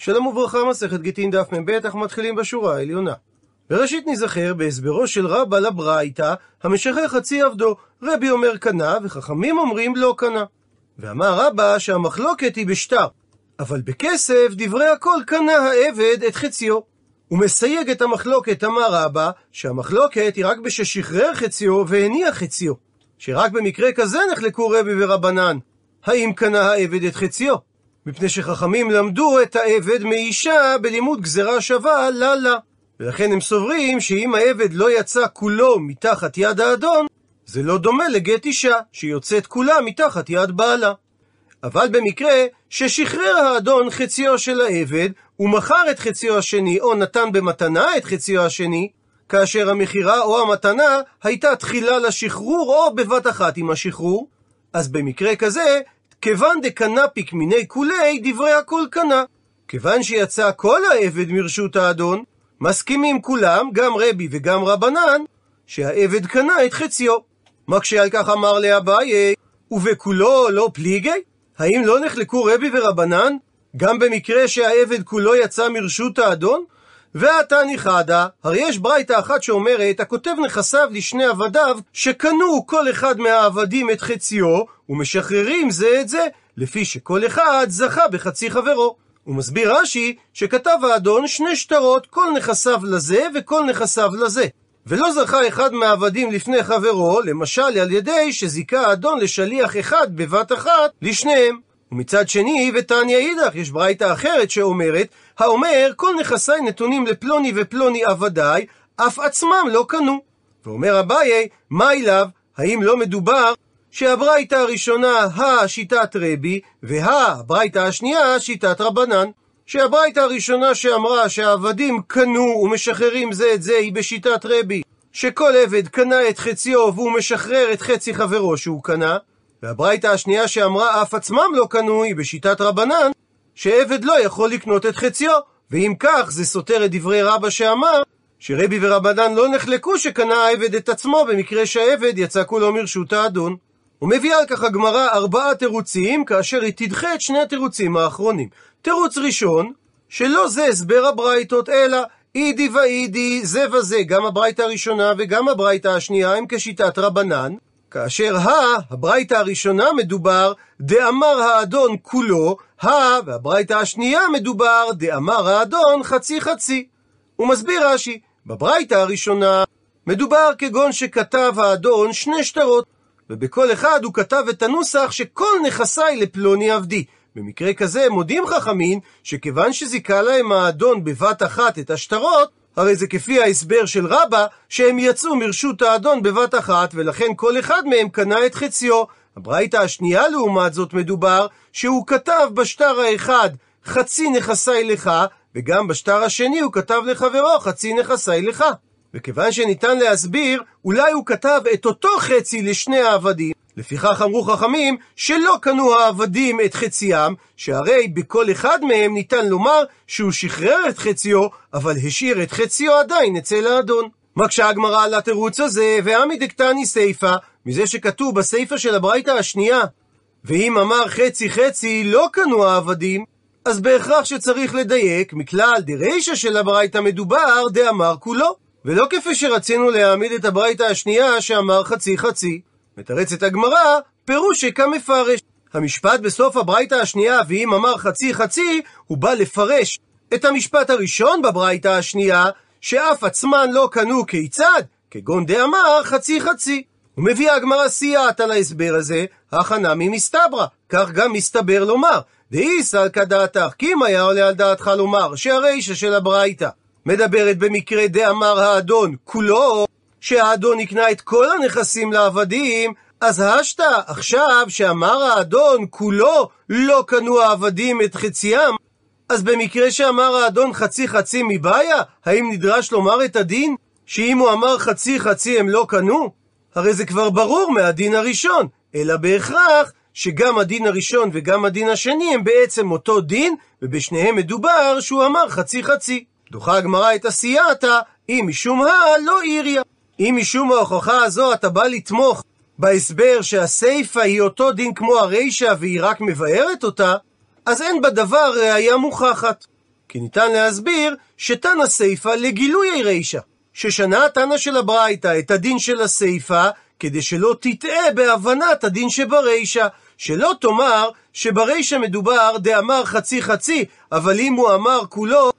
שלום וברכה, מסכת גיטין דף מ"ב, אנחנו מתחילים בשורה העליונה. בראשית נזכר בהסברו של רבא לברייתא, המשחרר חצי עבדו. רבי אומר קנה, וחכמים אומרים לא קנה. ואמר רבא שהמחלוקת היא בשטר, אבל בכסף דברי הכל קנה העבד את חציו. הוא מסייג את המחלוקת, אמר רבא, שהמחלוקת היא רק בששחרר חציו והניח חציו. שרק במקרה כזה נחלקו רבי ורבנן. האם קנה העבד את חציו? מפני שחכמים למדו את העבד מאישה בלימוד גזרה שווה לה לה. ולכן הם סוברים שאם העבד לא יצא כולו מתחת יד האדון, זה לא דומה לגט אישה, שיוצאת כולה מתחת יד בעלה. אבל במקרה ששחרר האדון חציו של העבד, ומכר את חציו השני, או נתן במתנה את חציו השני, כאשר המכירה או המתנה הייתה תחילה לשחרור, או בבת אחת עם השחרור, אז במקרה כזה, כיוון דקנפיק מיני כולי, דברי הכל קנה. כיוון שיצא כל העבד מרשות האדון, מסכימים כולם, גם רבי וגם רבנן, שהעבד קנה את חציו. מקשה על כך אמר לאביי, ובכולו לא פליגי? האם לא נחלקו רבי ורבנן? גם במקרה שהעבד כולו יצא מרשות האדון? ועתה ניחדה, הרי יש ברייתא אחת שאומרת, הכותב נכסיו לשני עבדיו, שקנו כל אחד מהעבדים את חציו, ומשחררים זה את זה, לפי שכל אחד זכה בחצי חברו. הוא מסביר רש"י, שכתב האדון שני שטרות, כל נכסיו לזה וכל נכסיו לזה. ולא זכה אחד מהעבדים לפני חברו, למשל על ידי שזיכה האדון לשליח אחד בבת אחת לשניהם. ומצד שני, ותניא אידך, יש ברייתא אחרת שאומרת, האומר, כל נכסיי נתונים לפלוני ופלוני עבדיי, אף עצמם לא קנו. ואומר אביי, מה אליו? האם לא מדובר שהברייתא הראשונה, השיטת רבי, והברייתא השנייה, שיטת רבנן. שהברייתא הראשונה שאמרה שהעבדים קנו ומשחררים זה את זה היא בשיטת רבי, שכל עבד קנה את חציו והוא משחרר את חצי חברו שהוא קנה, והברייתא השנייה שאמרה אף עצמם לא קנו היא בשיטת רבנן, שעבד לא יכול לקנות את חציו, ואם כך זה סותר את דברי רבא שאמר שרבי ורבנן לא נחלקו שקנה העבד את עצמו במקרה שהעבד יצא כולו מרשות האדון. ומביאה על כך הגמרא ארבעה תירוצים, כאשר היא תדחה את שני התירוצים האחרונים. תירוץ ראשון, שלא זה הסבר הברייתות, אלא אידי ואידי, זה וזה, גם הברייתא הראשונה וגם הברייתא השנייה הם כשיטת רבנן, כאשר ה, הברייתא הראשונה מדובר, דאמר האדון כולו, ה, והברייתא השנייה מדובר, דאמר האדון חצי חצי. הוא מסביר רש"י, בברייתא הראשונה מדובר כגון שכתב האדון שני שטרות, ובכל אחד הוא כתב את הנוסח שכל נכסיי לפלוני עבדי. במקרה כזה מודים חכמים שכיוון שזיכה להם האדון בבת אחת את השטרות, הרי זה כפי ההסבר של רבא, שהם יצאו מרשות האדון בבת אחת, ולכן כל אחד מהם קנה את חציו. הברייתא השנייה לעומת זאת מדובר, שהוא כתב בשטר האחד חצי נכסיי לך, וגם בשטר השני הוא כתב לחברו חצי נכסיי לך. וכיוון שניתן להסביר, אולי הוא כתב את אותו חצי לשני העבדים. לפיכך אמרו חכמים שלא קנו העבדים את חציים, שהרי בכל אחד מהם ניתן לומר שהוא שחרר את חציו, אבל השאיר את חציו עדיין אצל האדון. מקשה הגמרא על התירוץ הזה, ועמי דקתני סיפא, מזה שכתוב בסיפא של הברייתא השנייה, ואם אמר חצי חצי לא קנו העבדים, אז בהכרח שצריך לדייק, מכלל דרישא של הברייתא מדובר, דאמר כולו. ולא כפי שרצינו להעמיד את הברייתא השנייה שאמר חצי חצי. מתרצת הגמרא, פירוש שכמפרש. המשפט בסוף הברייתא השנייה, ואם אמר חצי חצי, הוא בא לפרש את המשפט הראשון בברייתא השנייה, שאף עצמן לא קנו כיצד, כגון דאמר חצי חצי. ומביאה הגמרא סייעת על ההסבר הזה, הכנה ממסתברא, כך גם מסתבר לומר, דאי סלקא דעתך, כי אם היה עולה על דעתך לומר, שהרישא של הברייתא מדברת במקרה דאמר האדון כולו, שהאדון יקנה את כל הנכסים לעבדים, אז השתא, עכשיו שאמר האדון כולו לא קנו העבדים את חציים, אז במקרה שאמר האדון חצי חצי מבעיה, האם נדרש לומר את הדין? שאם הוא אמר חצי חצי הם לא קנו? הרי זה כבר ברור מהדין הראשון, אלא בהכרח שגם הדין הראשון וגם הדין השני הם בעצם אותו דין, ובשניהם מדובר שהוא אמר חצי חצי. דוחה הגמרא את הסייעתא, אם משום הא לא עיריה. אם משום ההוכחה הזו אתה בא לתמוך בהסבר שהסיפא היא אותו דין כמו הרישא והיא רק מבארת אותה, אז אין בדבר ראייה מוכחת. כי ניתן להסביר שתנא סיפא לגילוי רישא. ששנה התנא של הברייתא את הדין של הסיפא, כדי שלא תטעה בהבנת הדין שברישא. שלא תאמר שברישא מדובר דאמר חצי חצי, אבל אם הוא אמר כולו,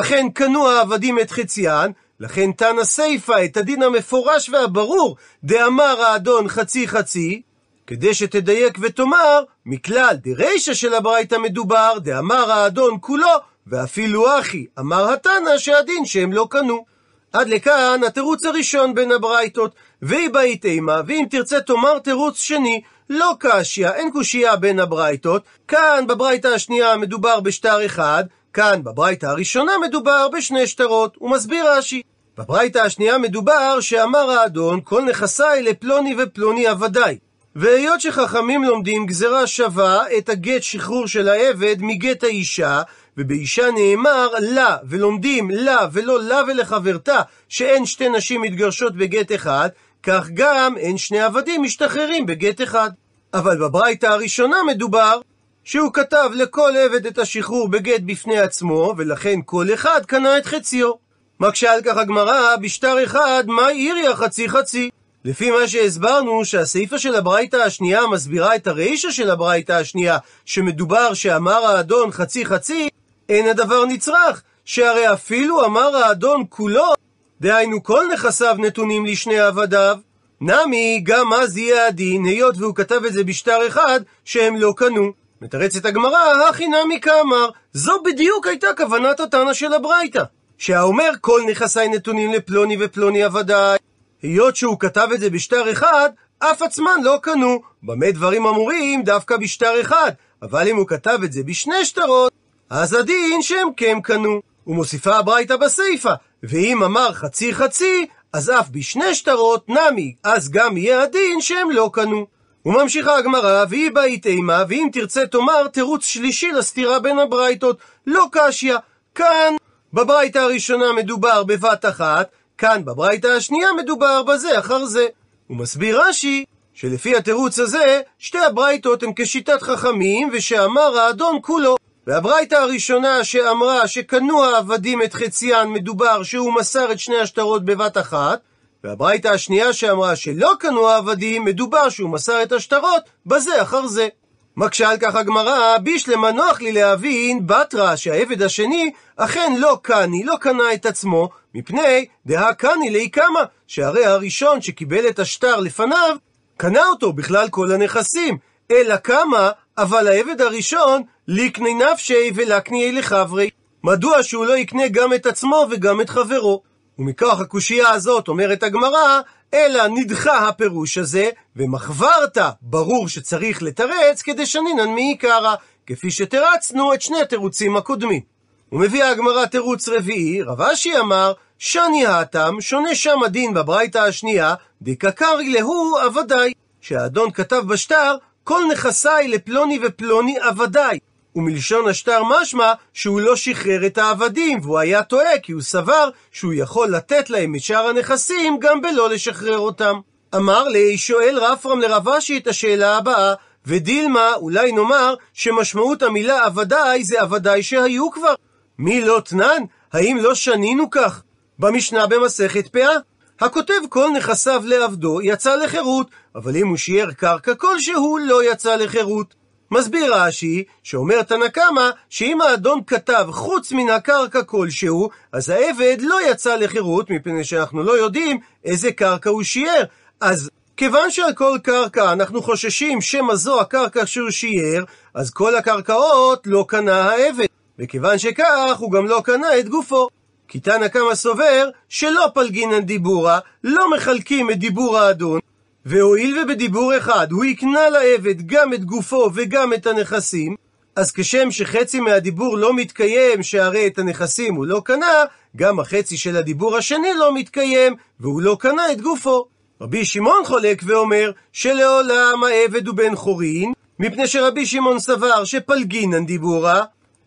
אכן קנו העבדים את חציין, לכן תנא סיפא את הדין המפורש והברור, דאמר האדון חצי חצי, כדי שתדייק ותאמר, מכלל דרישא של הברייתא מדובר, דאמר האדון כולו, ואפילו אחי, אמר התנא שהדין שהם לא קנו. עד לכאן התירוץ הראשון בין הברייתות, והיא באית אימה, ואם תרצה תאמר תירוץ שני, לא קשיא, אין קושייה בין הברייתות, כאן בברייתא השנייה מדובר בשטר אחד, כאן בברייתא הראשונה מדובר בשני שטרות, הוא מסביר רש"י. בברייתא השנייה מדובר שאמר האדון כל נכסיי לפלוני ופלוני עבדיי. והיות שחכמים לומדים גזרה שווה את הגט שחרור של העבד מגט האישה, ובאישה נאמר לה, ולומדים לה ולא לה ולחברתה, שאין שתי נשים מתגרשות בגט אחד, כך גם אין שני עבדים משתחררים בגט אחד. אבל בברייתא הראשונה מדובר שהוא כתב לכל עבד את השחרור בגט בפני עצמו, ולכן כל אחד קנה את חציו. מקשה על כך הגמרא, בשטר אחד, מה עירי החצי חצי? לפי מה שהסברנו, שהסיפא של הברייתא השנייה מסבירה את הרישא של הברייתא השנייה, שמדובר שאמר האדון חצי חצי, אין הדבר נצרך, שהרי אפילו אמר האדון כולו, דהיינו כל נכסיו נתונים לשני עבדיו, נמי, גם אז יהיה הדין, היות והוא כתב את זה בשטר אחד, שהם לא קנו. מתרצת הגמרא, הכי נמי כאמר, זו בדיוק הייתה כוונת התנא של הברייתא. שהאומר כל נכסיי נתונים לפלוני ופלוני עבדיי, היות שהוא כתב את זה בשטר אחד, אף עצמן לא קנו. במה דברים אמורים דווקא בשטר אחד, אבל אם הוא כתב את זה בשני שטרות, אז הדין שהם כן קנו. ומוסיפה הברייתא בסיפא, ואם אמר חצי חצי, אז אף בשני שטרות נמי, אז גם יהיה הדין שהם לא קנו. וממשיכה הגמרא, והיא באית אימה, ואם תרצה תאמר תירוץ שלישי לסתירה בין הברייתות, לא קשיא. כאן, בברייתא הראשונה מדובר בבת אחת, כאן בברייתא השנייה מדובר בזה אחר זה. הוא מסביר רש"י, שלפי התירוץ הזה, שתי הברייתות הן כשיטת חכמים, ושאמר האדון כולו. והברייתא הראשונה שאמרה שקנו העבדים את חציין מדובר שהוא מסר את שני השטרות בבת אחת, והברייתא השנייה שאמרה שלא קנו העבדים מדובר שהוא מסר את השטרות בזה אחר זה. מקשה על כך הגמרא, בישלמה נוח לי להבין, בתרא שהעבד השני אכן לא קני, לא קנה את עצמו, מפני דהא קני לי קמה, שהרי הראשון שקיבל את השטר לפניו, קנה אותו בכלל כל הנכסים, אלא קמה, אבל העבד הראשון ליקני נפשי ולקני אלי חברי. מדוע שהוא לא יקנה גם את עצמו וגם את חברו? ומכוח הקושייה הזאת אומרת הגמרא, אלא נדחה הפירוש הזה, ומחברת ברור שצריך לתרץ כדי שנינן מעיקרא, כפי שתרצנו את שני התירוצים הקודמים. ומביאה הגמרא תירוץ רביעי, רב אשי אמר, שני האטם, שונה שם הדין בברייתא השנייה, דקקרי להו עבדי, שהאדון כתב בשטר, כל נכסיי לפלוני ופלוני עבדי. ומלשון השטר משמע שהוא לא שחרר את העבדים, והוא היה טועה כי הוא סבר שהוא יכול לתת להם את שאר הנכסים גם בלא לשחרר אותם. אמר לי, שואל רפרם לרב אשי את השאלה הבאה, ודילמה, אולי נאמר שמשמעות המילה עבדי זה עבדי שהיו כבר. מי לא תנן? האם לא שנינו כך? במשנה במסכת פאה. הכותב כל נכסיו לעבדו יצא לחירות, אבל אם הוא שיער קרקע כלשהו לא יצא לחירות. מסביר רש"י, שאומר תנא קמא, שאם האדון כתב חוץ מן הקרקע כלשהו, אז העבד לא יצא לחירות, מפני שאנחנו לא יודעים איזה קרקע הוא שיער. אז כיוון שעל כל קרקע אנחנו חוששים שמא זו הקרקע שהוא שיער, אז כל הקרקעות לא קנה העבד. וכיוון שכך, הוא גם לא קנה את גופו. כי תנא קמא סובר שלא פלגינן דיבורה, לא מחלקים את דיבור האדון, והואיל ובדיבור אחד הוא הקנה לעבד גם את גופו וגם את הנכסים, אז כשם שחצי מהדיבור לא מתקיים, שהרי את הנכסים הוא לא קנה, גם החצי של הדיבור השני לא מתקיים, והוא לא קנה את גופו. רבי שמעון חולק ואומר שלעולם העבד הוא בן חורין, מפני שרבי שמעון סבר שפלגינן דיבורה,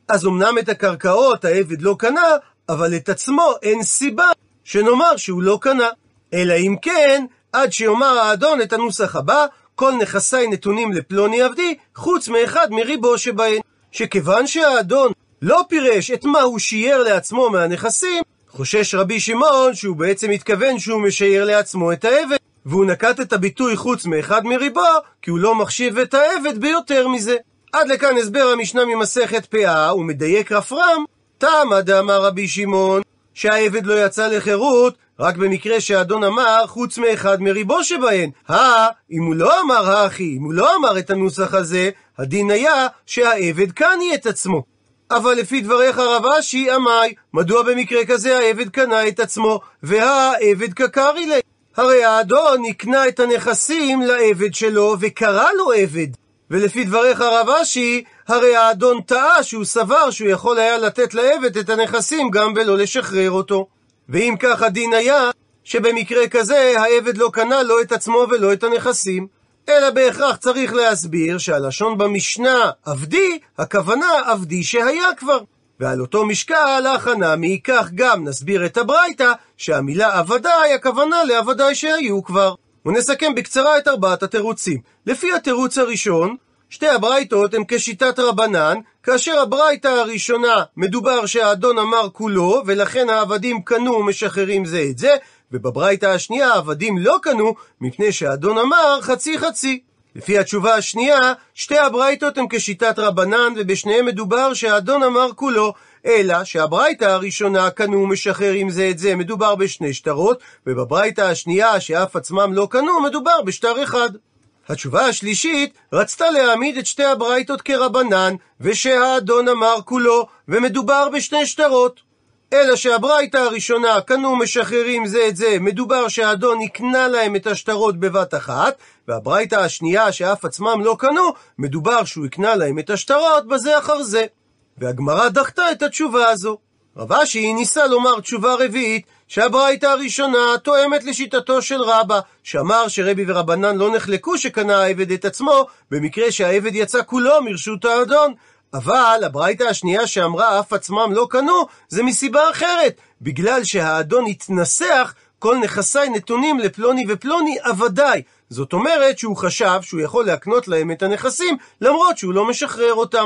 אז אמנם את הקרקעות העבד לא קנה, אבל את עצמו אין סיבה שנאמר שהוא לא קנה. אלא אם כן, עד שיאמר האדון את הנוסח הבא, כל נכסיי נתונים לפלוני עבדי, חוץ מאחד מריבו שבהן. שכיוון שהאדון לא פירש את מה הוא שיער לעצמו מהנכסים, חושש רבי שמעון שהוא בעצם מתכוון שהוא משייר לעצמו את העבד, והוא נקט את הביטוי חוץ מאחד מריבו, כי הוא לא מחשיב את העבד ביותר מזה. עד לכאן הסבר המשנה ממסכת פאה, ומדייק רפרם, תמה דאמר רבי שמעון, שהעבד לא יצא לחירות, רק במקרה שהאדון אמר חוץ מאחד מריבו שבהן. הא, אם הוא לא אמר האחי, אם הוא לא אמר את הנוסח הזה, הדין היה שהעבד קני את עצמו. אבל לפי דבריך רב אשי, עמי, מדוע במקרה כזה העבד קנה את עצמו, והעבד קקרי לי? הרי האדון הקנה את הנכסים לעבד שלו, וקרא לו עבד. ולפי דבריך רב אשי, הרי האדון טעה שהוא סבר שהוא יכול היה לתת לעבד את הנכסים גם בלא לשחרר אותו. ואם כך הדין היה, שבמקרה כזה העבד לא קנה לא את עצמו ולא את הנכסים. אלא בהכרח צריך להסביר שהלשון במשנה עבדי, הכוונה עבדי שהיה כבר. ועל אותו משקל, הכנה מכך גם נסביר את הברייתא, שהמילה עבדי, הכוונה לעבדי שהיו כבר. ונסכם בקצרה את ארבעת התירוצים. לפי התירוץ הראשון, שתי הברייתות הן כשיטת רבנן, כאשר הברייתא הראשונה מדובר שהאדון אמר כולו, ולכן העבדים קנו ומשחררים זה את זה, ובברייתא השנייה העבדים לא קנו, מפני שהאדון אמר חצי חצי. לפי התשובה השנייה, שתי הברייתות הן כשיטת רבנן, ובשניהם מדובר שהאדון אמר כולו, אלא שהברייתא הראשונה קנו משחררים זה את זה, מדובר בשני שטרות, ובברייתא השנייה, שאף עצמם לא קנו, מדובר בשטר אחד. התשובה השלישית רצתה להעמיד את שתי הברייתות כרבנן, ושהאדון אמר כולו, ומדובר בשני שטרות. אלא שהברייתא הראשונה, קנו משחררים זה את זה, מדובר שהאדון יקנה להם את השטרות בבת אחת, והברייתא השנייה, שאף עצמם לא קנו, מדובר שהוא יקנה להם את השטרות בזה אחר זה. והגמרא דחתה את התשובה הזו. רב אשי ניסה לומר תשובה רביעית, שהברייתא הראשונה תואמת לשיטתו של רבא, שאמר שרבי ורבנן לא נחלקו שקנה העבד את עצמו, במקרה שהעבד יצא כולו מרשות האדון. אבל הברייתא השנייה שאמרה אף עצמם לא קנו, זה מסיבה אחרת, בגלל שהאדון התנסח כל נכסיי נתונים לפלוני ופלוני עבדיי. זאת אומרת שהוא חשב שהוא יכול להקנות להם את הנכסים, למרות שהוא לא משחרר אותם.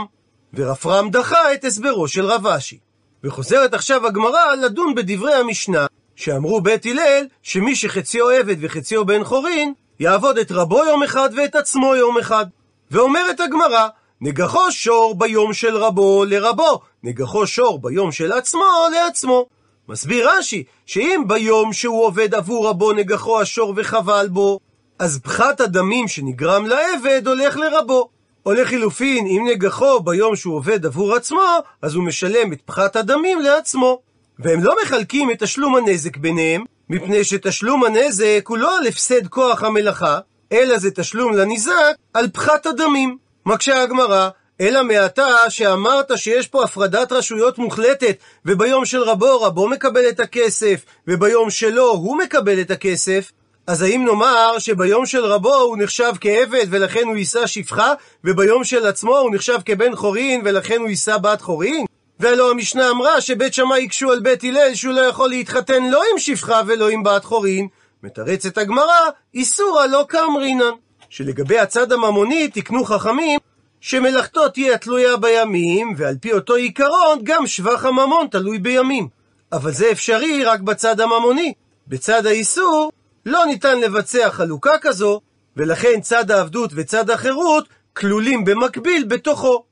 ורפרם דחה את הסברו של רב אשי. וחוזרת עכשיו הגמרא לדון בדברי המשנה, שאמרו בית הלל, שמי שחציו עבד וחציו בן חורין, יעבוד את רבו יום אחד ואת עצמו יום אחד. ואומרת הגמרא, נגחו שור ביום של רבו לרבו, נגחו שור ביום של עצמו לעצמו. מסביר רש"י, שאם ביום שהוא עובד עבור רבו נגחו השור וחבל בו, אז פחת הדמים שנגרם לעבד הולך לרבו. או לחילופין, אם נגחו ביום שהוא עובד עבור עצמו, אז הוא משלם את פחת הדמים לעצמו. והם לא מחלקים את תשלום הנזק ביניהם, מפני שתשלום הנזק הוא לא על הפסד כוח המלאכה, אלא זה תשלום לניזק על פחת הדמים. מקשה הגמרא, אלא מעתה שאמרת שיש פה הפרדת רשויות מוחלטת, וביום של רבו רבו מקבל את הכסף, וביום שלו הוא מקבל את הכסף, אז האם נאמר שביום של רבו הוא נחשב כעבד ולכן הוא יישא שפחה, וביום של עצמו הוא נחשב כבן חורין ולכן הוא יישא בת חורין? והלא המשנה אמרה שבית שמאי יקשו על בית הלל שהוא לא יכול להתחתן לא עם שפחה ולא עם בת חורין. מתרצת הגמרא, איסורא לא כאמרינן. שלגבי הצד הממוני תקנו חכמים שמלאכתו תהיה תלויה בימים, ועל פי אותו עיקרון גם שבח הממון תלוי בימים. אבל זה אפשרי רק בצד הממוני. בצד האיסור לא ניתן לבצע חלוקה כזו, ולכן צד העבדות וצד החירות כלולים במקביל בתוכו.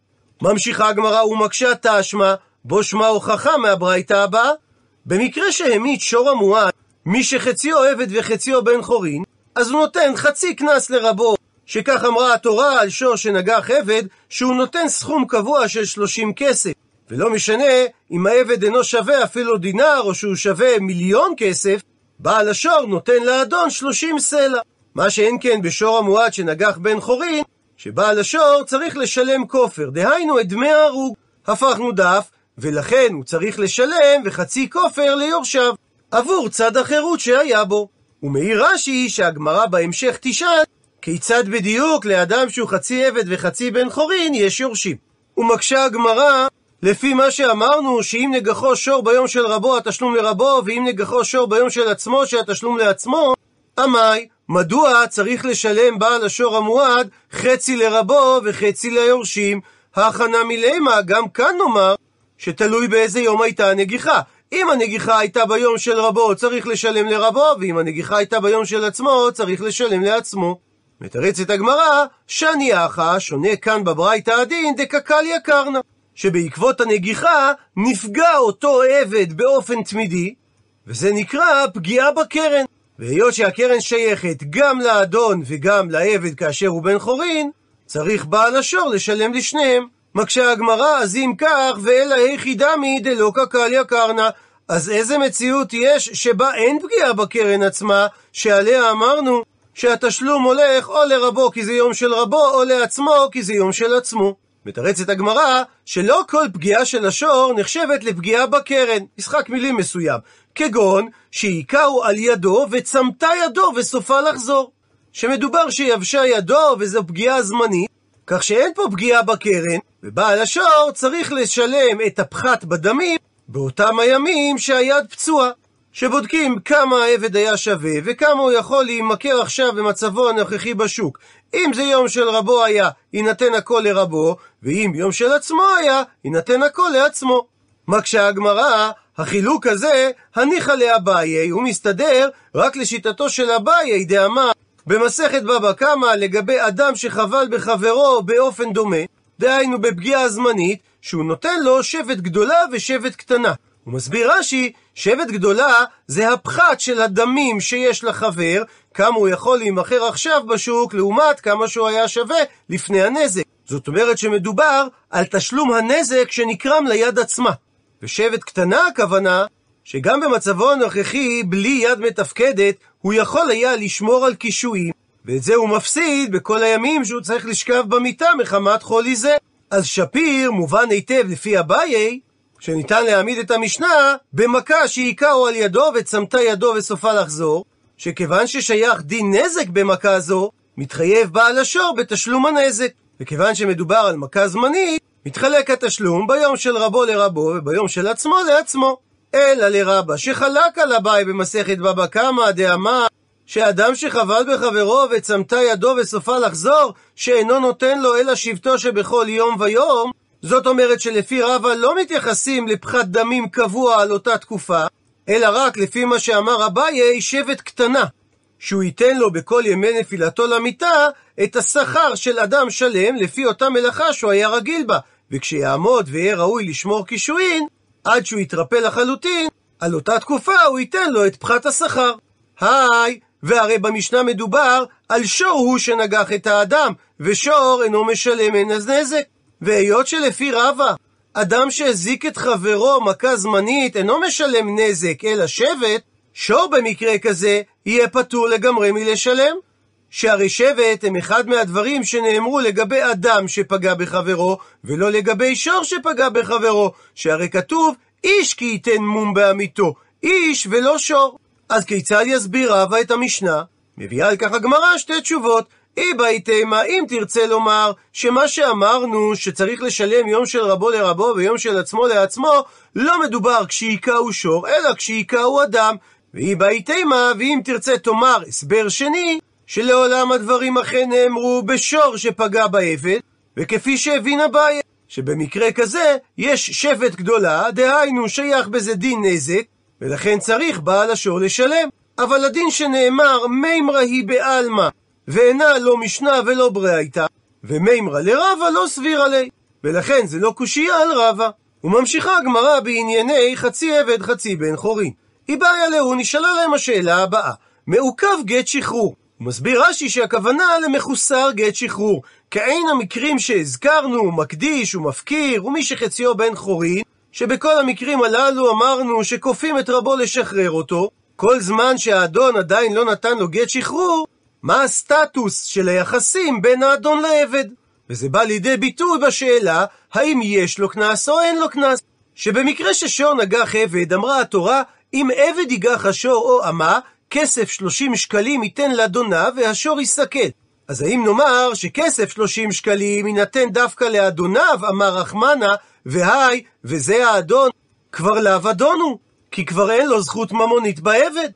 ממשיכה הגמרא ומקשה תשמע, בו שמע הוכחה מהברייתא הבאה. במקרה שהמית שור המועד, מי שחציו עבד וחציו בן חורין, אז הוא נותן חצי קנס לרבו, שכך אמרה התורה על שור שנגח עבד, שהוא נותן סכום קבוע של 30 כסף. ולא משנה אם העבד אינו שווה אפילו דינר, או שהוא שווה מיליון כסף, בעל השור נותן לאדון 30 סלע. מה שאין כן בשור המועד שנגח בן חורין, שבעל השור צריך לשלם כופר, דהיינו את דמי ההרוג. הפכנו דף, ולכן הוא צריך לשלם וחצי כופר ליורשיו, עבור צד החירות שהיה בו. ומעיר רש"י שהגמרא בהמשך תשאל, כיצד בדיוק לאדם שהוא חצי עבד וחצי בן חורין יש יורשים? ומקשה הגמרא, לפי מה שאמרנו, שאם נגחו שור ביום של רבו התשלום לרבו, ואם נגחו שור ביום של עצמו שהתשלום לעצמו, עמי, מדוע צריך לשלם בעל השור המועד חצי לרבו וחצי ליורשים? הכנה מלמה, גם כאן נאמר, שתלוי באיזה יום הייתה הנגיחה. אם הנגיחה הייתה ביום של רבו, צריך לשלם לרבו, ואם הנגיחה הייתה ביום של עצמו, צריך לשלם לעצמו. מתרצת הגמרא, שאני אחא, שונה כאן בברייתא הדין, דקקליה קרנא. שבעקבות הנגיחה נפגע אותו עבד באופן תמידי, וזה נקרא פגיעה בקרן. והיות שהקרן שייכת גם לאדון וגם לעבד כאשר הוא בן חורין, צריך בעל השור לשלם לשניהם. מקשה הגמרא, אז אם כך, ואלא היכי דמי דלא קקליה קרנא. אז איזה מציאות יש שבה אין פגיעה בקרן עצמה, שעליה אמרנו שהתשלום הולך או לרבו כי זה יום של רבו, או לעצמו כי זה יום של עצמו. מתרצת הגמרא שלא כל פגיעה של השור נחשבת לפגיעה בקרן, משחק מילים מסוים, כגון שהיכהו על ידו וצמתה ידו וסופה לחזור. שמדובר שיבשה ידו וזו פגיעה זמנית, כך שאין פה פגיעה בקרן, ובעל השור צריך לשלם את הפחת בדמים באותם הימים שהיד פצועה. שבודקים כמה העבד היה שווה וכמה הוא יכול להימכר עכשיו במצבו הנוכחי בשוק. אם זה יום של רבו היה, יינתן הכל לרבו, ואם יום של עצמו היה, יינתן הכל לעצמו. מקשה הגמרא, החילוק הזה, הניחא לאביי, הוא מסתדר רק לשיטתו של אביי, דאמר במסכת בבא קמא לגבי אדם שחבל בחברו באופן דומה, דהיינו בפגיעה זמנית, שהוא נותן לו שבט גדולה ושבט קטנה. הוא מסביר רש"י, שבט גדולה זה הפחת של הדמים שיש לחבר, כמה הוא יכול להימכר עכשיו בשוק, לעומת כמה שהוא היה שווה לפני הנזק. זאת אומרת שמדובר על תשלום הנזק שנקרם ליד עצמה. ושבט קטנה הכוונה, שגם במצבו הנוכחי, בלי יד מתפקדת, הוא יכול היה לשמור על קישואים, ואת זה הוא מפסיד בכל הימים שהוא צריך לשכב במיטה מחמת חולי זה. אז שפיר מובן היטב לפי אביי, שניתן להעמיד את המשנה במכה שהיכהו על ידו וצמתה ידו וסופה לחזור, שכיוון ששייך דין נזק במכה זו, מתחייב בעל השור בתשלום הנזק. וכיוון שמדובר על מכה זמנית, מתחלק התשלום ביום של רבו לרבו וביום של עצמו לעצמו. אלא לרבה שחלק על אביי במסכת בבא קמא דאמר שאדם שחבל בחברו וצמתה ידו וסופה לחזור, שאינו נותן לו אלא שבטו שבכל יום ויום, זאת אומרת שלפי רבא לא מתייחסים לפחת דמים קבוע על אותה תקופה, אלא רק לפי מה שאמר אביי, שבט קטנה, שהוא ייתן לו בכל ימי נפילתו למיטה את השכר של אדם שלם לפי אותה מלאכה שהוא היה רגיל בה, וכשיעמוד ויהיה ראוי לשמור קישואין, עד שהוא יתרפא לחלוטין, על אותה תקופה הוא ייתן לו את פחת השכר. היי, והרי במשנה מדובר על שור הוא שנגח את האדם, ושור אינו משלם אין נזק. והיות שלפי רבא, אדם שהזיק את חברו מכה זמנית אינו משלם נזק אלא שבט, שור במקרה כזה יהיה פטור לגמרי מלשלם. שהרי שבט הם אחד מהדברים שנאמרו לגבי אדם שפגע בחברו, ולא לגבי שור שפגע בחברו, שהרי כתוב איש כי ייתן מום בעמיתו, איש ולא שור. אז כיצד יסביר רבא את המשנה? מביאה על כך הגמרא שתי תשובות. איבאי תימה, אם תרצה לומר שמה שאמרנו שצריך לשלם יום של רבו לרבו ויום של עצמו לעצמו, לא מדובר כשהיכהו שור, אלא כשהיכהו אדם. ואיבאי תימה, ואם תרצה תאמר הסבר שני, שלעולם הדברים אכן נאמרו בשור שפגע בעבד, וכפי שהבין אביי, שבמקרה כזה יש שבט גדולה, דהיינו שייך בזה דין נזק, ולכן צריך בעל השור לשלם. אבל הדין שנאמר מימרא היא בעלמא, ואינה לא משנה ולא ברייתא, ומימרא לרבה לא סבירה לי, ולכן זה לא קושייה על רבה. וממשיכה הגמרא בענייני חצי עבד חצי בן חורין. היא באה להו, נשאלה להם השאלה הבאה, מעוכב גט שחרור. הוא מסביר רש"י שהכוונה למחוסר גט שחרור, כעין המקרים שהזכרנו, מקדיש ומפקיר, ומי שחציו בן חורין, שבכל המקרים הללו אמרנו שכופים את רבו לשחרר אותו, כל זמן שהאדון עדיין לא נתן לו גט שחרור, מה הסטטוס של היחסים בין האדון לעבד. וזה בא לידי ביטוי בשאלה, האם יש לו קנס או אין לו קנס. שבמקרה ששור נגח עבד, אמרה התורה, אם עבד ייגח השור או אמה, כסף 30 שקלים ייתן לאדוניו והשור יסכל. אז האם נאמר שכסף 30 שקלים יינתן דווקא לאדוניו, אמר רחמנה, והי, וזה האדון, כבר לאו אדון הוא, כי כבר אין לו זכות ממונית בעבד.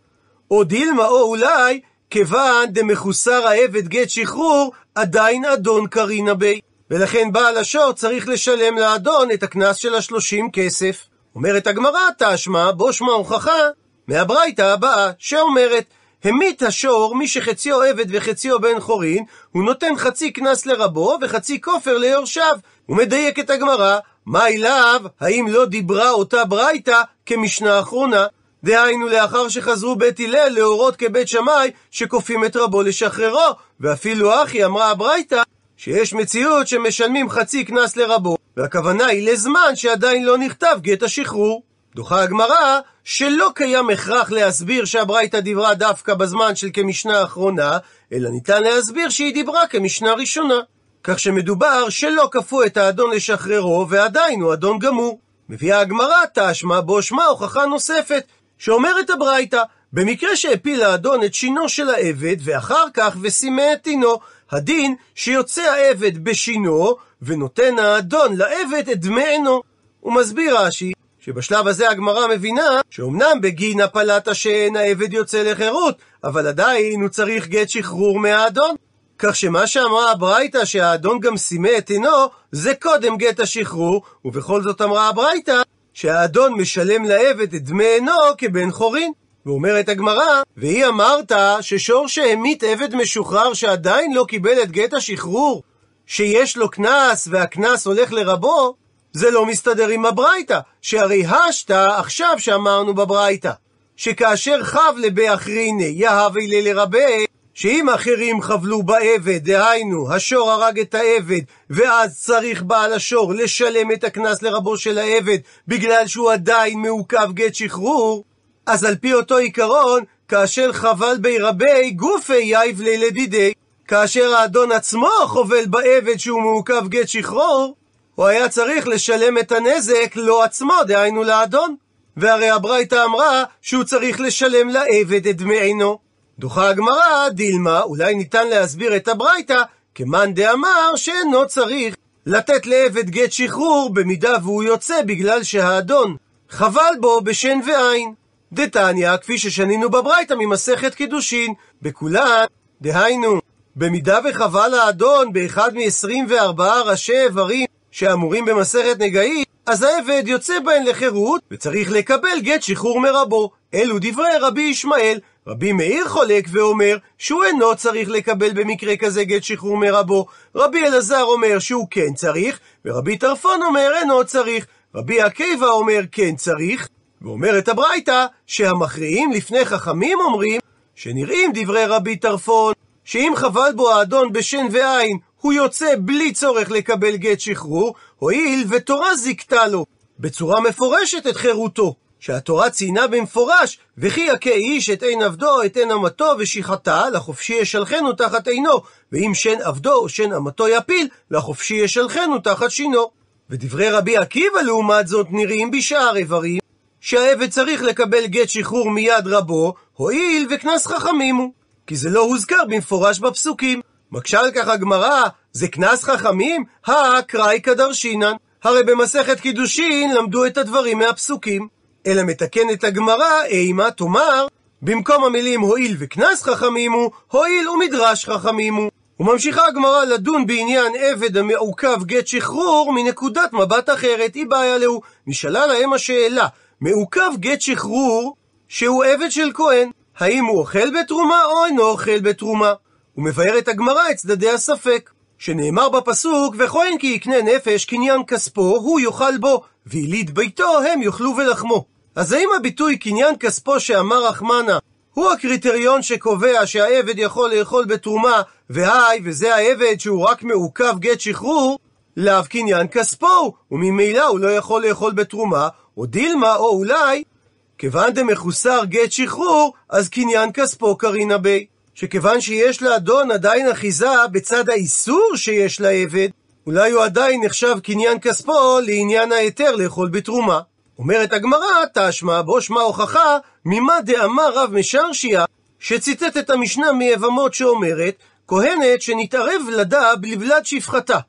או דילמה או אולי, כיוון דמחוסר העבד גט שחרור, עדיין אדון קרינה בי. ולכן בעל השור צריך לשלם לאדון את הקנס של השלושים כסף. אומרת הגמרא, תשמע, בו שמע הוכחה, מהברייתא הבאה, שאומרת, המית השור, מי שחציו עבד וחציו בן חורין, הוא נותן חצי קנס לרבו וחצי כופר ליורשיו. הוא מדייק את הגמרא, מה אליו, האם לא דיברה אותה ברייתא כמשנה אחרונה? דהיינו לאחר שחזרו בית הלל להורות כבית שמאי שכופים את רבו לשחררו, ואפילו אחי אמרה הברייתא שיש מציאות שמשלמים חצי קנס לרבו, והכוונה היא לזמן שעדיין לא נכתב גט השחרור. דוחה הגמרא שלא קיים הכרח להסביר שהברייתא דיברה דווקא בזמן של כמשנה אחרונה, אלא ניתן להסביר שהיא דיברה כמשנה ראשונה. כך שמדובר שלא כפו את האדון לשחררו, ועדיין הוא אדון גמור. מביאה הגמרא תשמע בו שמע הוכחה נוספת, שאומרת הברייתא, במקרה שהפיל האדון את שינו של העבד, ואחר כך וסימא את טינו, הדין שיוצא העבד בשינו, ונותן האדון לעבד את דמי עינו. הוא מסביר רש"י, שבשלב הזה הגמרא מבינה שאומנם בגין הפלת השן העבד יוצא לחירות, אבל עדיין הוא צריך גט שחרור מהאדון. כך שמה שאמרה הברייתא שהאדון גם סימא את עינו, זה קודם גט השחרור, ובכל זאת אמרה הברייתא שהאדון משלם לעבד את דמי עינו כבן חורין. ואומרת הגמרא, והיא אמרת ששור שהמית עבד משוחרר שעדיין לא קיבל את גט השחרור, שיש לו קנס והקנס הולך לרבו, זה לא מסתדר עם הברייתא, שהרי השתא עכשיו שאמרנו בברייתא, שכאשר חב לבאחריני יהבי לרבי, שאם אחרים חבלו בעבד, דהיינו, השור הרג את העבד, ואז צריך בעל השור לשלם את הקנס לרבו של העבד, בגלל שהוא עדיין מעוכב גט שחרור, אז על פי אותו עיקרון, כאשר חבל בי רבי, גופי יייב לילדידי. כאשר האדון עצמו חובל בעבד שהוא מעוכב גט שחרור, הוא היה צריך לשלם את הנזק לו עצמו, דהיינו לאדון. והרי הברייתא אמרה שהוא צריך לשלם לעבד את דמי עינו. דוחה הגמרא, דילמה, אולי ניתן להסביר את הברייתא, כמאן דאמר שאינו צריך לתת לעבד גט שחרור במידה והוא יוצא בגלל שהאדון חבל בו בשן ועין. דתניא, כפי ששנינו בברייתא ממסכת קידושין, בכולן, דהיינו, במידה וחבל האדון באחד מ-24 ראשי איברים שאמורים במסכת נגעים, אז העבד יוצא בהן לחירות, וצריך לקבל גט שחרור מרבו. אלו דברי רבי ישמעאל. רבי מאיר חולק ואומר שהוא אינו צריך לקבל במקרה כזה גט שחרור מרבו. רבי אלעזר אומר שהוא כן צריך, ורבי טרפון אומר אינו צריך. רבי עקיבא אומר כן צריך, ואומרת הברייתא שהמכריעים לפני חכמים אומרים שנראים דברי רבי טרפון שאם חבל בו האדון בשן ועין הוא יוצא בלי צורך לקבל גט שחרור, הואיל ותורה זיכתה לו בצורה מפורשת את חירותו. שהתורה ציינה במפורש, וכי יכה איש את עין עבדו, את עין אמתו, ושיחתה, לחופשי ישלחנו תחת עינו, ואם שן עבדו או שן אמתו יפיל, לחופשי ישלחנו תחת שינו. ודברי רבי עקיבא לעומת זאת נראים בשאר איברים, שהעבד צריך לקבל גט שחרור מיד רבו, הואיל וקנס חכמים הוא. כי זה לא הוזכר במפורש בפסוקים. מקשה על כך הגמרא, זה קנס חכמים? הקראי כדרשינן. הרי במסכת קידושין למדו את הדברים מהפסוקים. אלא מתקנת הגמרא, אימה תאמר, במקום המילים הואיל וקנס חכמים הוא, הואיל ומדרש חכמים הוא. וממשיכה הגמרא לדון בעניין עבד המעוכב גט שחרור מנקודת מבט אחרת, היא בעיה להו. נשאלה להם השאלה, מעוכב גט שחרור שהוא עבד של כהן, האם הוא אוכל בתרומה או אינו אוכל בתרומה? הוא מבאר את הגמרא את צדדי הספק, שנאמר בפסוק, וכהן כי יקנה נפש קניין כספו, הוא יאכל בו, ויליד ביתו הם יאכלו ולחמו. אז האם הביטוי קניין כספו שאמר רחמנה, הוא הקריטריון שקובע שהעבד יכול לאכול בתרומה, והי, וזה העבד שהוא רק מעוכב גט שחרור, לאו קניין כספו, וממילא הוא לא יכול לאכול בתרומה, או דילמה, או אולי, כיוון דמחוסר גט שחרור, אז קניין כספו קרינה בי. שכיוון שיש לאדון עדיין אחיזה בצד האיסור שיש לעבד, אולי הוא עדיין נחשב קניין כספו לעניין ההיתר לאכול בתרומה. אומרת הגמרא, תשמע בו שמע הוכחה, ממה דאמר רב משרשיה, שציטט את המשנה מיבמות שאומרת, כהנת שנתערב לדה בלבלת שפחתה,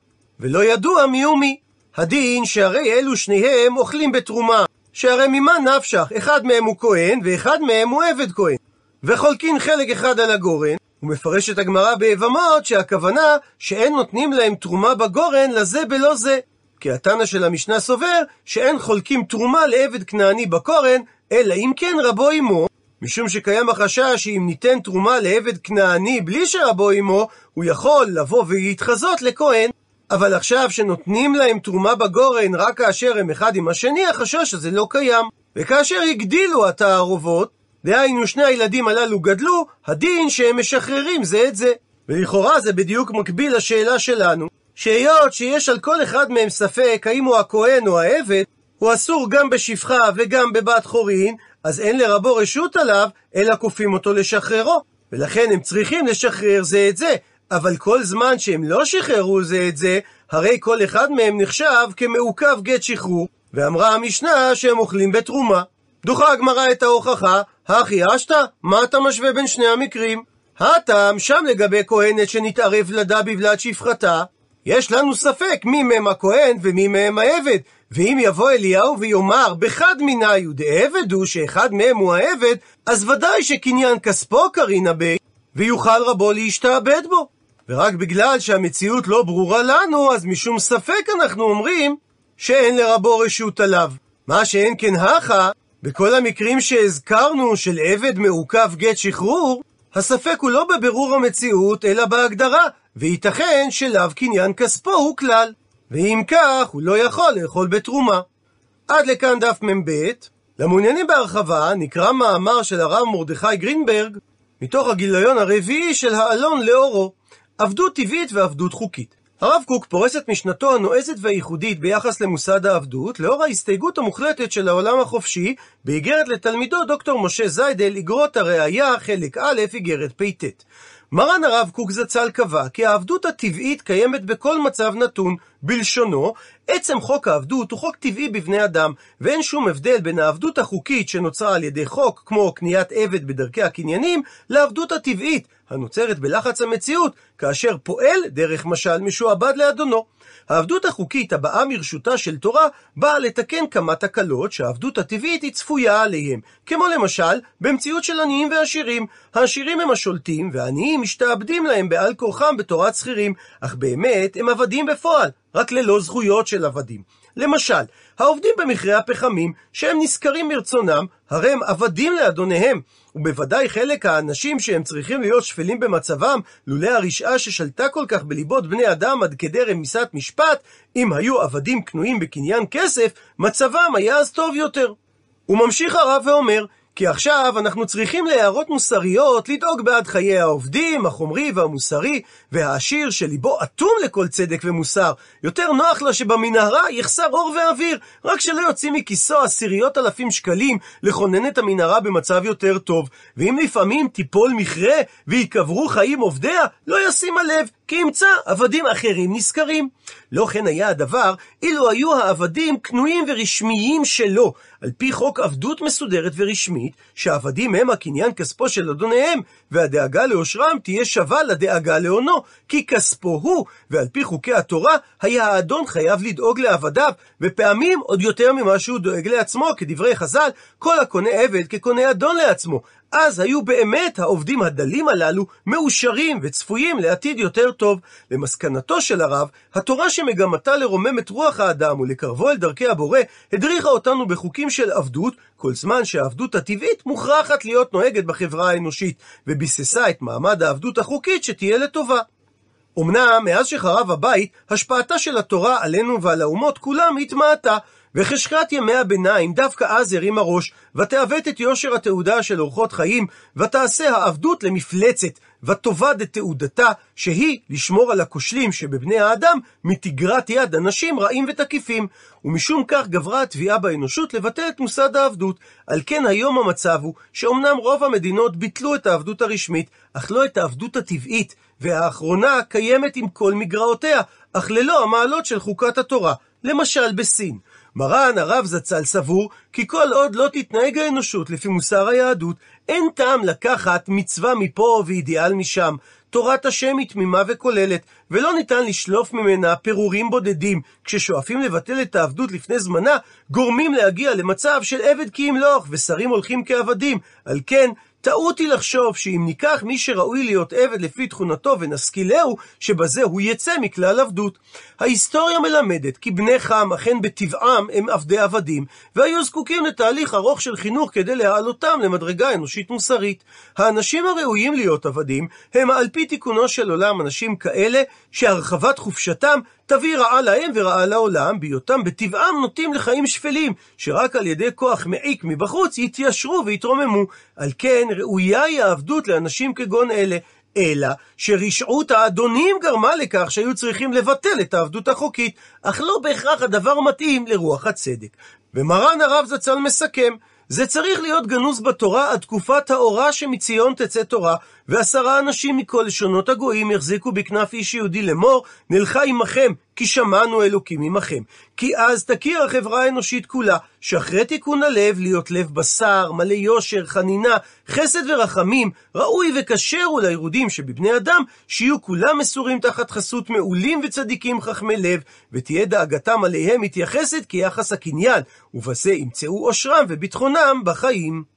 ולא ידוע מי הוא מי. הדין שהרי אלו שניהם אוכלים בתרומה, שהרי ממה נפשך, אחד מהם הוא כהן ואחד מהם הוא עבד כהן. וחולקין חלק אחד על הגורן, ומפרשת הגמרא ביבמות שהכוונה שאין נותנים להם תרומה בגורן לזה בלא זה. כי התנא של המשנה סובר שאין חולקים תרומה לעבד כנעני בקורן, אלא אם כן רבו אמו, משום שקיים החשש שאם ניתן תרומה לעבד כנעני בלי שרבו אמו, הוא יכול לבוא ולהתחזות לכהן. אבל עכשיו שנותנים להם תרומה בגורן רק כאשר הם אחד עם השני, החשש הזה לא קיים. וכאשר הגדילו התערובות, דהיינו שני הילדים הללו גדלו, הדין שהם משחררים זה את זה. ולכאורה זה בדיוק מקביל לשאלה שלנו, שהיות שיש על כל אחד מהם ספק האם הוא הכהן או העבד, הוא אסור גם בשפחה וגם בבת חורין, אז אין לרבו רשות עליו, אלא כופים אותו לשחררו. ולכן הם צריכים לשחרר זה את זה. אבל כל זמן שהם לא שחררו זה את זה, הרי כל אחד מהם נחשב כמעוכב גט שחרור, ואמרה המשנה שהם אוכלים בתרומה. דוחה הגמרא את ההוכחה, הכי אשתא, מה אתה משווה בין שני המקרים? הטעם שם לגבי כהנת שנתערב לדה בבלת שפחתה, יש לנו ספק מי מהם הכהן ומי מהם העבד, ואם יבוא אליהו ויאמר בחד מנהיו דעבד הוא שאחד מהם הוא העבד, אז ודאי שקניין כספו קרינה בי, ויוכל רבו להשתעבד בו. ורק בגלל שהמציאות לא ברורה לנו, אז משום ספק אנחנו אומרים שאין לרבו רשות עליו. מה שאין כן הכה, בכל המקרים שהזכרנו של עבד מעוכב גט שחרור, הספק הוא לא בבירור המציאות, אלא בהגדרה, וייתכן שלאו קניין כספו הוא כלל. ואם כך, הוא לא יכול לאכול בתרומה. עד לכאן דף מ"ב. למעוניינים בהרחבה, נקרא מאמר של הרב מרדכי גרינברג, מתוך הגיליון הרביעי של האלון לאורו, עבדות טבעית ועבדות חוקית. הרב קוק פורס את משנתו הנועזת והייחודית ביחס למוסד העבדות, לאור ההסתייגות המוחלטת של העולם החופשי, באיגרת לתלמידו דוקטור משה זיידל, איגרות הראייה, חלק א', איגרת פ"ט. מרן הרב קוק זצ"ל קבע כי העבדות הטבעית קיימת בכל מצב נתון, בלשונו, עצם חוק העבדות הוא חוק טבעי בבני אדם, ואין שום הבדל בין העבדות החוקית שנוצרה על ידי חוק, כמו קניית עבד בדרכי הקניינים, לעבדות הטבעית, הנוצרת בלחץ המציאות, כאשר פועל דרך משל משועבד לאדונו. העבדות החוקית הבאה מרשותה של תורה באה לתקן כמה תקלות שהעבדות הטבעית היא צפויה עליהם, כמו למשל במציאות של עניים ועשירים. העשירים הם השולטים והעניים משתעבדים להם בעל כורחם בתורת שכירים, אך באמת הם עבדים בפועל, רק ללא זכויות של עבדים. למשל, העובדים במכרה הפחמים, שהם נשכרים מרצונם, הרי הם עבדים לאדוניהם, ובוודאי חלק האנשים שהם צריכים להיות שפלים במצבם, לולא הרשעה ששלטה כל כך בליבות בני אדם עד כדי רמיסת משפט, אם היו עבדים קנויים בקניין כסף, מצבם היה אז טוב יותר. הוא ממשיך הרב ואומר, כי עכשיו אנחנו צריכים להערות מוסריות לדאוג בעד חיי העובדים, החומרי והמוסרי, והעשיר שליבו אטום לכל צדק ומוסר. יותר נוח לו שבמנהרה יחסר אור ואוויר, רק שלא יוצאים מכיסו עשיריות אלפים שקלים לכונן את המנהרה במצב יותר טוב. ואם לפעמים תיפול מכרה ויקברו חיים עובדיה, לא ישים הלב, כי ימצא עבדים אחרים נשכרים. לא כן היה הדבר, אילו היו העבדים קנויים ורשמיים שלו, על פי חוק עבדות מסודרת ורשמית, שהעבדים הם הקניין כספו של אדוניהם, והדאגה לאושרם תהיה שווה לדאגה להונו, כי כספו הוא, ועל פי חוקי התורה, היה האדון חייב לדאוג לעבדיו, ופעמים עוד יותר ממה שהוא דואג לעצמו, כדברי חז"ל, כל הקונה עבד כקונה אדון לעצמו, אז היו באמת העובדים הדלים הללו מאושרים וצפויים לעתיד יותר טוב. למסקנתו של הרב, התורה שמגמתה לרומם את רוח האדם ולקרבו אל דרכי הבורא, הדריכה אותנו בחוקים של עבדות, כל זמן שהעבדות הטבעית מוכרחת להיות נוהגת בחברה האנושית, וביססה את מעמד העבדות החוקית שתהיה לטובה. אמנם, מאז שחרב הבית, השפעתה של התורה עלינו ועל האומות כולם התמעטה, וחשכת ימי הביניים דווקא אז הרימה ראש, ותעוות את יושר התעודה של אורחות חיים, ותעשה העבדות למפלצת, ותאבד את תעודתה, שהיא לשמור על הכושלים שבבני האדם, מתגרת יד אנשים רעים ותקיפים. ומשום כך גברה התביעה באנושות לבטל את מוסד העבדות. על כן היום המצב הוא, שאומנם רוב המדינות ביטלו את העבדות הרשמית, אך לא את העבדות הטבעית, והאחרונה קיימת עם כל מגרעותיה, אך ללא המעלות של חוקת התורה, למשל בסין. מרן הרב זצ"ל סבור כי כל עוד לא תתנהג האנושות לפי מוסר היהדות, אין טעם לקחת מצווה מפה ואידיאל משם. תורת השם היא תמימה וכוללת, ולא ניתן לשלוף ממנה פירורים בודדים. כששואפים לבטל את העבדות לפני זמנה, גורמים להגיע למצב של עבד כי ימלוך, ושרים הולכים כעבדים. על כן, טעות היא לחשוב שאם ניקח מי שראוי להיות עבד לפי תכונתו ונשכילהו, שבזה הוא יצא מכלל עבדות. ההיסטוריה מלמדת כי בני חם אכן בטבעם הם עבדי עבדים, והיו זקוקים לתהליך ארוך של חינוך כדי להעלותם למדרגה אנושית מוסרית. האנשים הראויים להיות עבדים הם על פי תיקונו של עולם אנשים כאלה שהרחבת חופשתם תביא רעה להם ורעה לעולם, בהיותם בטבעם נוטים לחיים שפלים, שרק על ידי כוח מעיק מבחוץ יתיישרו ויתרוממו. על כן ראויה היא העבדות לאנשים כגון אלה. אלא שרשעות האדונים גרמה לכך שהיו צריכים לבטל את העבדות החוקית, אך לא בהכרח הדבר מתאים לרוח הצדק. ומרן הרב זצ"ל מסכם, זה צריך להיות גנוז בתורה עד תקופת האורה שמציון תצא תורה, ועשרה אנשים מכל לשונות הגויים יחזיקו בכנף איש יהודי לאמור, נלכה עמכם, כי שמענו אלוקים עמכם. כי אז תכיר החברה האנושית כולה, שאחרי תיקון הלב, להיות לב בשר, מלא יושר, חנינה, חסד ורחמים, ראוי וכשר הוא לירודים שבבני אדם, שיהיו כולם מסורים תחת חסות מעולים וצדיקים חכמי לב, ותהיה דאגתם עליהם מתייחסת כיחס הקניין, ובזה ימצאו עושרם וביטחונם בחיים.